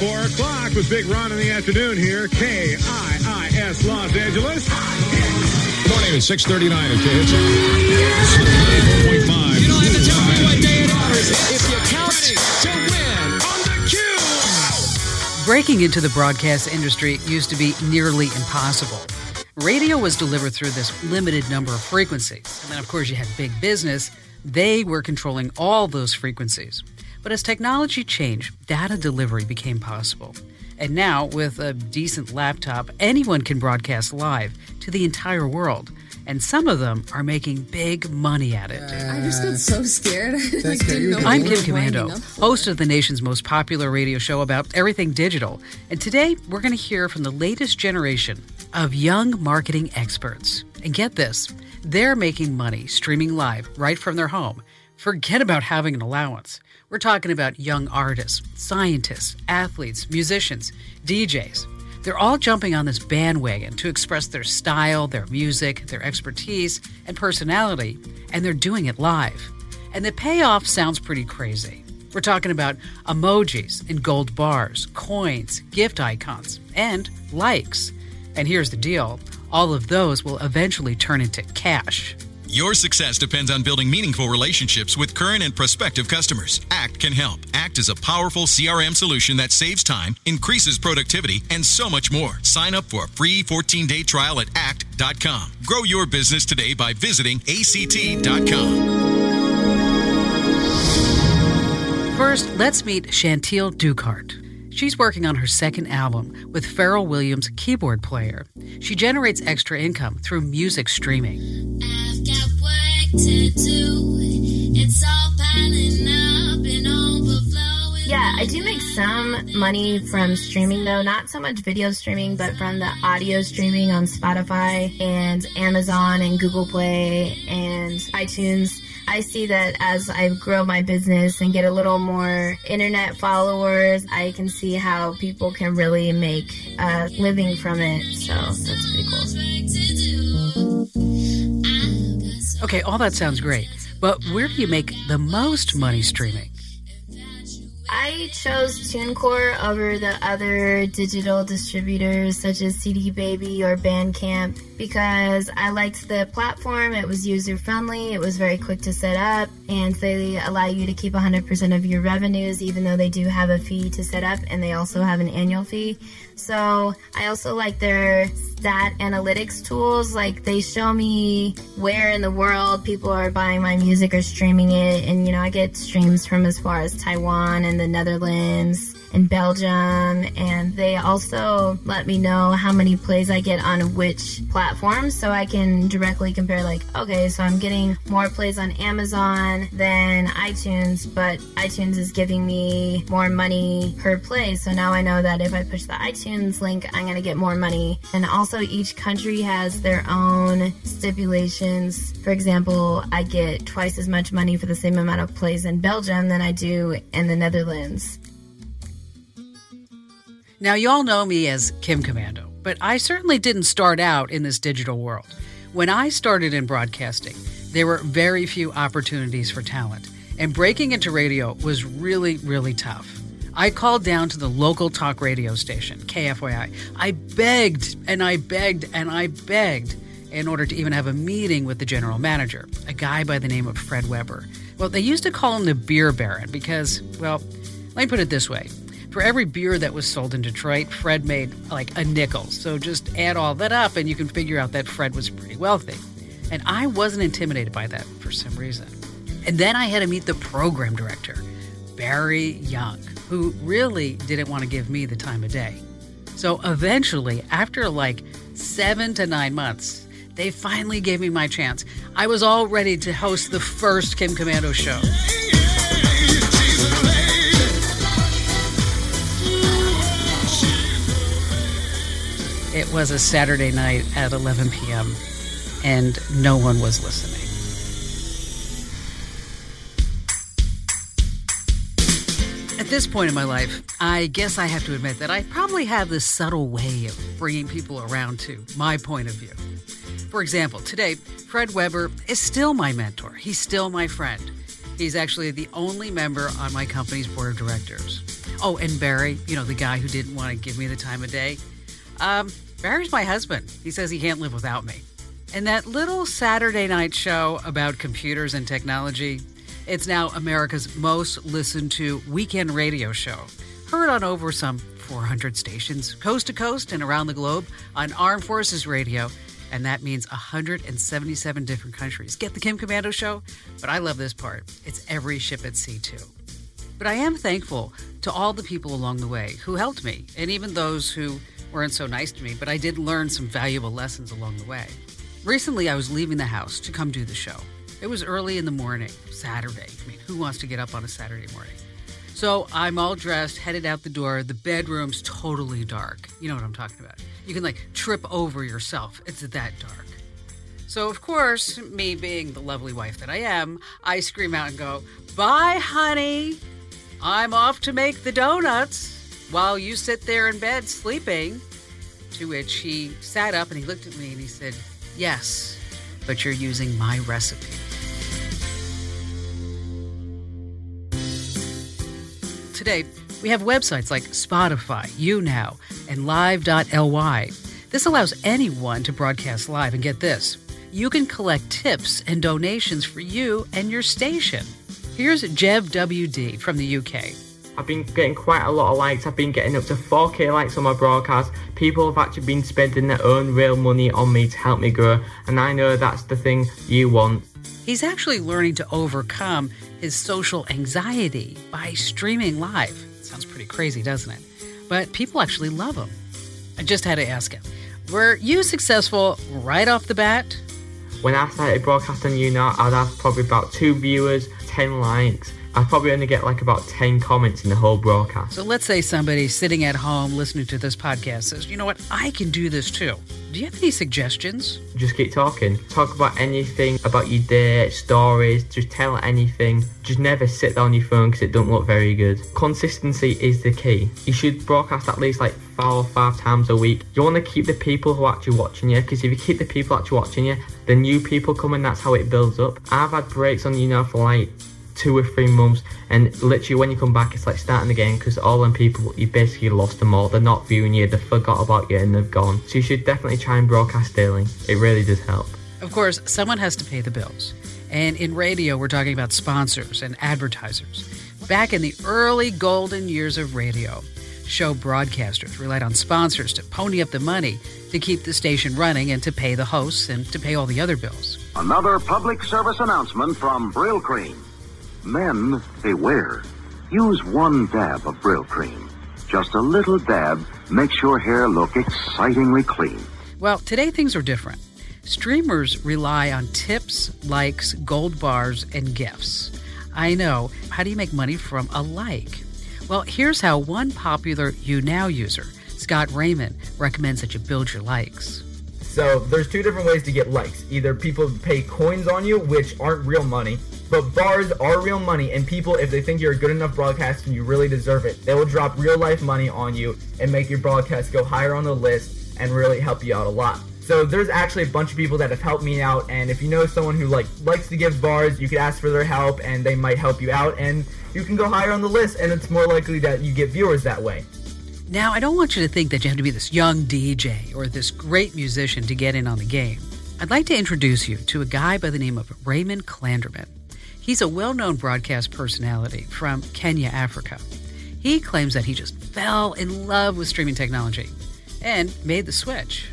4 o'clock with Big Ron in the afternoon here. K-I-I-S Los Angeles. Morning at 639 at KHS. 94.5. You don't have to tell me what day it is if you're counting to win on the cube. Breaking into the broadcast industry used to be nearly impossible. Radio was delivered through this limited number of frequencies. And then, of course, you had big business. They were controlling all those frequencies. But as technology changed, data delivery became possible. And now, with a decent laptop, anyone can broadcast live to the entire world. And some of them are making big money at it. I just got so scared. I like, good. didn't know I'm Kim Komando, winding up for. host of the nation's most popular radio show about everything digital. And today we're going to hear from the latest generation of young marketing experts. And get this they're making money streaming live right from their home. Forget about having an allowance. We're talking about young artists, scientists, athletes, musicians, DJs. They're all jumping on this bandwagon to express their style, their music, their expertise, and personality, and they're doing it live. And the payoff sounds pretty crazy. We're talking about emojis and gold bars, coins, gift icons, and likes. And here's the deal all of those will eventually turn into cash. Your success depends on building meaningful relationships with current and prospective customers. ACT can help. ACT is a powerful CRM solution that saves time, increases productivity, and so much more. Sign up for a free 14 day trial at act.com. Grow your business today by visiting act.com. First, let's meet Chantil Ducart. She's working on her second album with Pharrell Williams' keyboard player. She generates extra income through music streaming. Yeah, I do make some money from streaming though, not so much video streaming, but from the audio streaming on Spotify and Amazon and Google Play and iTunes. I see that as I grow my business and get a little more internet followers, I can see how people can really make a living from it. So that's pretty cool. Okay, all that sounds great, but where do you make the most money streaming? Chose TuneCore over the other digital distributors such as CD Baby or Bandcamp because I liked the platform. It was user friendly, it was very quick to set up, and they allow you to keep 100% of your revenues even though they do have a fee to set up and they also have an annual fee. So I also like their stat analytics tools. Like they show me where in the world people are buying my music or streaming it. And, you know, I get streams from as far as Taiwan and the Netherlands Netherlands and Belgium. And they also let me know how many plays I get on which platform so I can directly compare, like, okay, so I'm getting more plays on Amazon than iTunes, but iTunes is giving me more money per play. So now I know that if I push the iTunes link, I'm going to get more money. And also, each country has their own stipulations. For example, I get twice as much money for the same amount of plays in Belgium than I do in the Netherlands. Now, you all know me as Kim Komando, but I certainly didn't start out in this digital world. When I started in broadcasting, there were very few opportunities for talent, and breaking into radio was really, really tough. I called down to the local talk radio station, KFYI. I begged and I begged and I begged in order to even have a meeting with the general manager, a guy by the name of Fred Weber. Well, they used to call him the beer baron because, well, let me put it this way. For every beer that was sold in Detroit, Fred made like a nickel. So just add all that up and you can figure out that Fred was pretty wealthy. And I wasn't intimidated by that for some reason. And then I had to meet the program director, Barry Young, who really didn't want to give me the time of day. So eventually, after like seven to nine months, they finally gave me my chance. I was all ready to host the first Kim Komando show. It was a Saturday night at 11 p.m., and no one was listening. At this point in my life, I guess I have to admit that I probably have this subtle way of bringing people around to my point of view. For example, today, Fred Weber is still my mentor. He's still my friend. He's actually the only member on my company's board of directors. Oh, and Barry, you know, the guy who didn't want to give me the time of day. Um, Barry's my husband. He says he can't live without me. And that little Saturday night show about computers and technology, it's now America's most listened to weekend radio show. Heard on over some 400 stations, coast to coast and around the globe on Armed Forces Radio. And that means 177 different countries. Get the Kim Komando show? But I love this part. It's every ship at sea, too. But I am thankful to all the people along the way who helped me, and even those who weren't so nice to me, but I did learn some valuable lessons along the way. Recently, I was leaving the house to come do the show. It was early in the morning, Saturday. I mean, who wants to get up on a Saturday morning? So I'm all dressed, headed out the door. The bedroom's totally dark. You know what I'm talking about. You can like trip over yourself. It's that dark. So, of course, me being the lovely wife that I am, I scream out and go, Bye, honey. I'm off to make the donuts while you sit there in bed sleeping. To which he sat up and he looked at me and he said, Yes, but you're using my recipe. Today, we have websites like Spotify, YouNow, and Live.ly. This allows anyone to broadcast live and get this. You can collect tips and donations for you and your station. Here's Jev WD from the UK. I've been getting quite a lot of likes. I've been getting up to 4k likes on my broadcast. People have actually been spending their own real money on me to help me grow, and I know that's the thing you want. He's actually learning to overcome his social anxiety by streaming live. Sounds pretty crazy, doesn't it? But people actually love him. I just had to ask him Were you successful right off the bat? When I started broadcasting you know, I'd have probably about two viewers, 10 likes. I'd probably only get like about 10 comments in the whole broadcast. So let's say somebody sitting at home listening to this podcast says, you know what, I can do this too. Do you have any suggestions? Just keep talking. Talk about anything about your day, stories, just tell anything. Just never sit on your phone because it don't look very good. Consistency is the key. You should broadcast at least like four or five times a week. You want to keep the people who are actually watching you because if you keep the people actually watching you, the new people come in, that's how it builds up. I've had breaks on, you know, for like two or three months and literally when you come back it's like starting again because all them people you basically lost them all they're not viewing you they forgot about you and they've gone so you should definitely try and broadcast daily it really does help Of course, someone has to pay the bills. And in radio, we're talking about sponsors and advertisers. Back in the early golden years of radio, show broadcasters relied on sponsors to pony up the money to keep the station running and to pay the hosts and to pay all the other bills. Another public service announcement from Brylcreem. Men, beware. Use one dab of Brylcreem. Just a little dab makes your hair look excitingly clean. Well, today things are different. Streamers rely on tips, likes, gold bars, and gifts. I know. How do you make money from a like? Well, here's how one popular YouNow user, Scott Raymond, recommends that you build your likes. So there's two different ways to get likes. Either people pay coins on you, which aren't real money, but bars are real money, and people, if they think you're a good enough broadcaster and you really deserve it, they will drop real life money on you and make your broadcast go higher on the list and really help you out a lot. So there's actually a bunch of people that have helped me out, and if you know someone who like likes to give bars, you could ask for their help, and they might help you out, and you can go higher on the list, and it's more likely that you get viewers that way. Now, I don't want you to think that you have to be this young DJ or this great musician to get in on the game. I'd like to introduce you to a guy by the name of Raymond Clanderman. He's a well known broadcast personality from Kenya, Africa. He claims that he just fell in love with streaming technology and made the switch.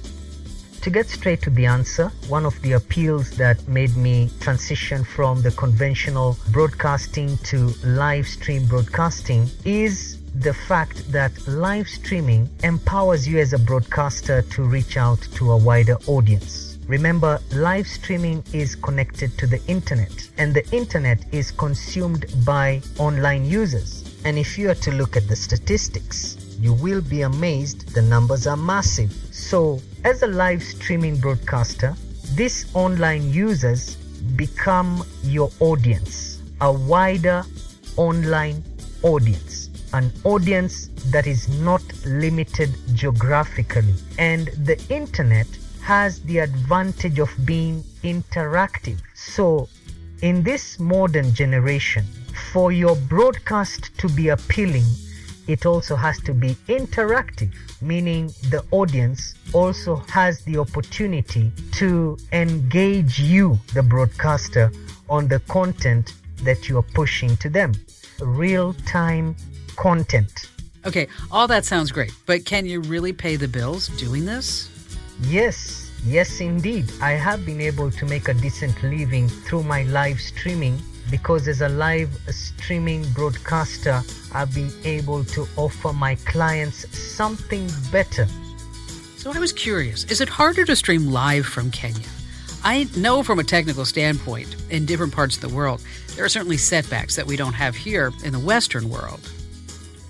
To get straight to the answer, one of the appeals that made me transition from the conventional broadcasting to live stream broadcasting is the fact that live streaming empowers you as a broadcaster to reach out to a wider audience. Remember, live streaming is connected to the internet, and the internet is consumed by online users. And if you are to look at the statistics, you will be amazed the numbers are massive. So, as a live streaming broadcaster, these online users become your audience, a wider online audience, an audience that is not limited geographically. And the internet has the advantage of being interactive. So, in this modern generation, for your broadcast to be appealing, it also has to be interactive, meaning the audience also has the opportunity to engage you, the broadcaster, on the content that you are pushing to them. Real time content. Okay, all that sounds great, but can you really pay the bills doing this? Yes, yes, indeed. I have been able to make a decent living through my live streaming because as a live streaming broadcaster, I've been able to offer my clients something better. So I was curious is it harder to stream live from Kenya? I know from a technical standpoint, in different parts of the world, there are certainly setbacks that we don't have here in the Western world.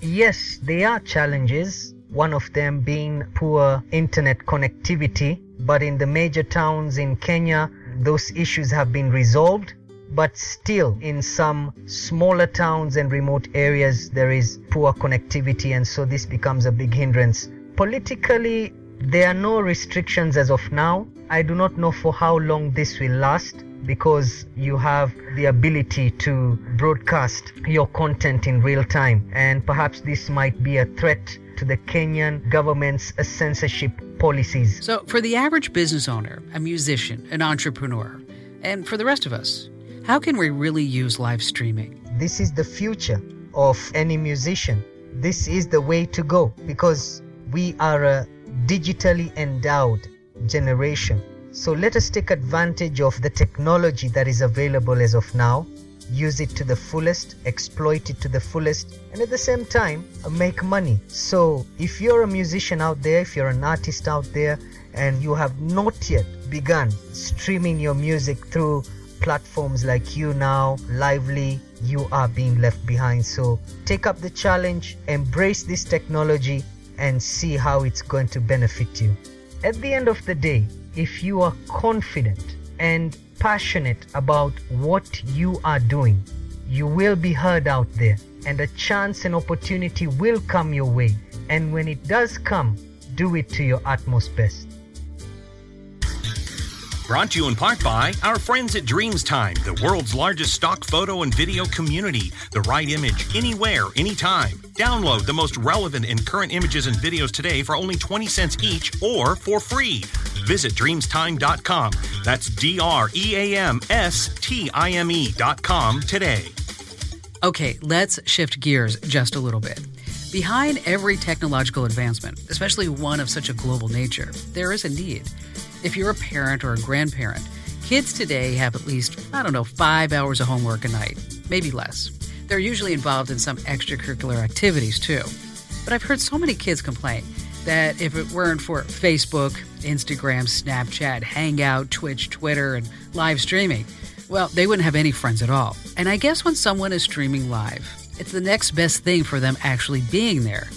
Yes, there are challenges, one of them being poor internet connectivity, but in the major towns in Kenya, those issues have been resolved. But still in some smaller towns and remote areas there is poor connectivity and so this becomes a big hindrance. Politically there are no restrictions as of now. I do not know for how long this will last because you have the ability to broadcast your content in real time. And perhaps this might be a threat to the Kenyan government's censorship policies. So, for the average business owner, a musician, an entrepreneur, and for the rest of us, how can we really use live streaming? This is the future of any musician. This is the way to go because we are a digitally endowed generation. So let us take advantage of the technology that is available as of now, use it to the fullest, exploit it to the fullest, and at the same time, uh, make money. So if you're a musician out there, if you're an artist out there, and you have not yet begun streaming your music through platforms like YouNow, Lively, you are being left behind. So take up the challenge, embrace this technology, and see how it's going to benefit you. At the end of the day, if you are confident and passionate about what you are doing, you will be heard out there, and a chance and opportunity will come your way. And when it does come, do it to your utmost best. Brought to you in part by our friends at Dreamstime, the world's largest stock photo and video community. The right image, anywhere, anytime. Download the most relevant and current images and videos today for only 20 cents each or for free. Visit dreamstime.com. That's D R E A M S T I M E.com today. Okay, let's shift gears just a little bit. Behind every technological advancement, especially one of such a global nature, there is a need. If you're a parent or a grandparent, kids today have at least, I don't know, five hours of homework a night, maybe less. They're usually involved in some extracurricular activities too. But I've heard so many kids complain that if it weren't for Facebook, Instagram, Snapchat, Hangout, Twitch, Twitter, and live streaming, well, they wouldn't have any friends at all. And I guess when someone is streaming live, it's the next best thing for them actually being there.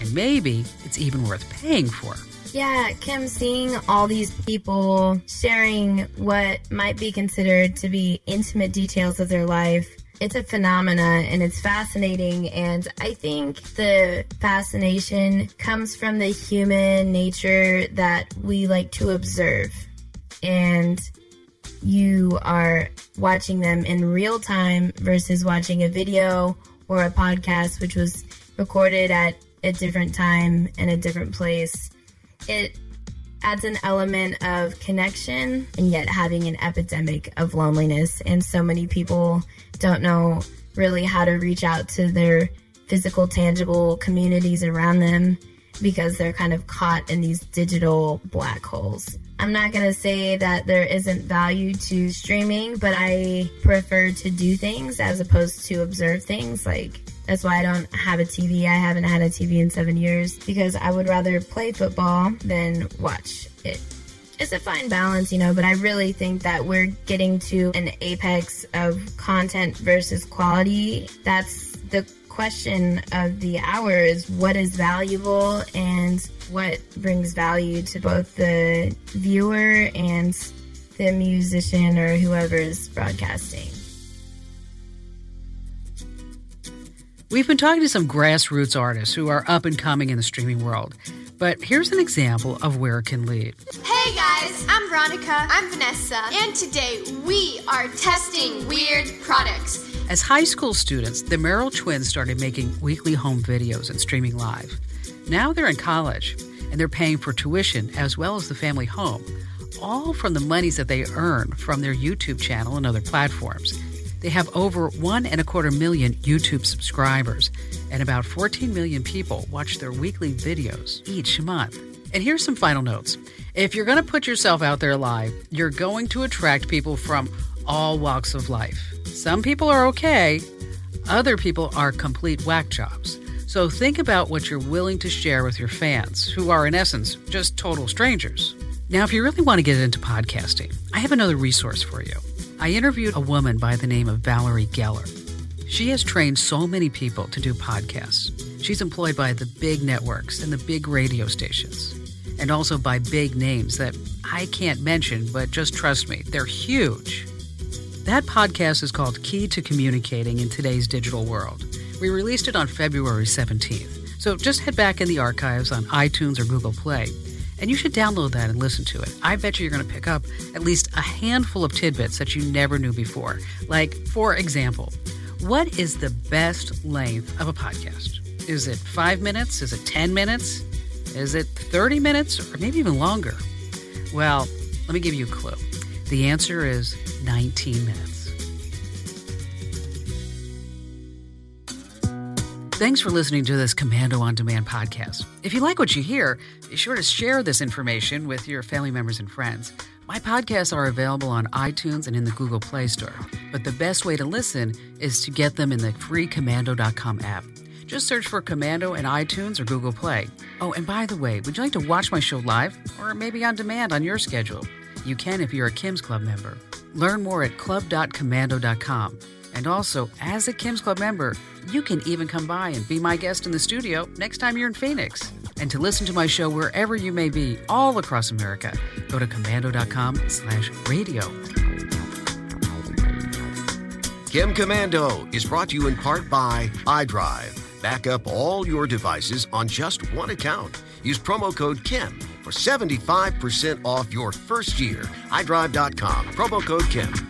And maybe it's even worth paying for. Yeah, Kim, seeing all these people sharing what might be considered to be intimate details of their life, it's a phenomena and it's fascinating. And I think the fascination comes from the human nature that we like to observe. And you are watching them in real time versus watching a video or a podcast, which was recorded at a different time and a different place it adds an element of connection and yet having an epidemic of loneliness. And so many people don't know really how to reach out to their physical, tangible communities around them because they're kind of caught in these digital black holes. I'm not going to say that there isn't value to streaming, but I prefer to do things as opposed to observe things. Like, that's why I don't have a TV. I haven't had a TV in seven years because I would rather play football than watch it. it's a fine balance, you know, but I really think that we're getting to an apex of content versus quality. That's the question of the hour is what is valuable and what brings value to both the viewer and the musician or whoever is broadcasting. We've been talking to some grassroots artists who are up and coming in the streaming world, but here's an example of where it can lead. Hey guys, I'm Veronica. I'm Vanessa. And today we are testing weird products. As high school students, the Merrell twins started making weekly home videos and streaming live. Now they're in college and they're paying for tuition as well as the family home, all from the monies that they earn from their YouTube channel and other platforms. They have over one and a quarter million YouTube subscribers, and about 14 million people watch their weekly videos each month. And here's some final notes. If you're going to put yourself out there live, you're going to attract people from all walks of life. Some people are okay, other people are complete whack jobs. So think about what you're willing to share with your fans, who are in essence just total strangers. Now, if you really want to get into podcasting, I have another resource for you. I interviewed a woman by the name of Valerie Geller. She has trained so many people to do podcasts. She's employed by the big networks and the big radio stations, and also by big names that I can't mention, but just trust me, they're huge. That podcast is called Key to Communicating in Today's Digital World. We released it on February 17th, so just head back in the archives on iTunes or Google Play and you should download that and listen to it. I bet you you're going to pick up at least a handful of tidbits that you never knew before. Like, for example, what is the best length of a podcast? Is it five minutes? Is it 10 minutes? Is it 30 minutes? Or maybe even longer? Well, let me give you a clue. The answer is 19 minutes. Thanks for listening to this Komando on Demand podcast. If you like what you hear, be sure to share this information with your family members and friends. My podcasts are available on iTunes and in the Google Play Store, but the best way to listen is to get them in the free Komando.com app. Just search for Komando in iTunes or Google Play. Oh, and by the way, would you like to watch my show live or maybe on demand on your schedule? You can if you're a Kim's Club member. Learn more at club.komando.com. And also, as a Kim's Club member, you can even come by and be my guest in the studio next time you're in Phoenix. And to listen to my show wherever you may be, all across America, go to komando.com slash radio. Kim Komando is brought to you in part by iDrive. Back up all your devices on just one account. Use promo code KIM for 75% off your first year. iDrive.com, promo code KIM.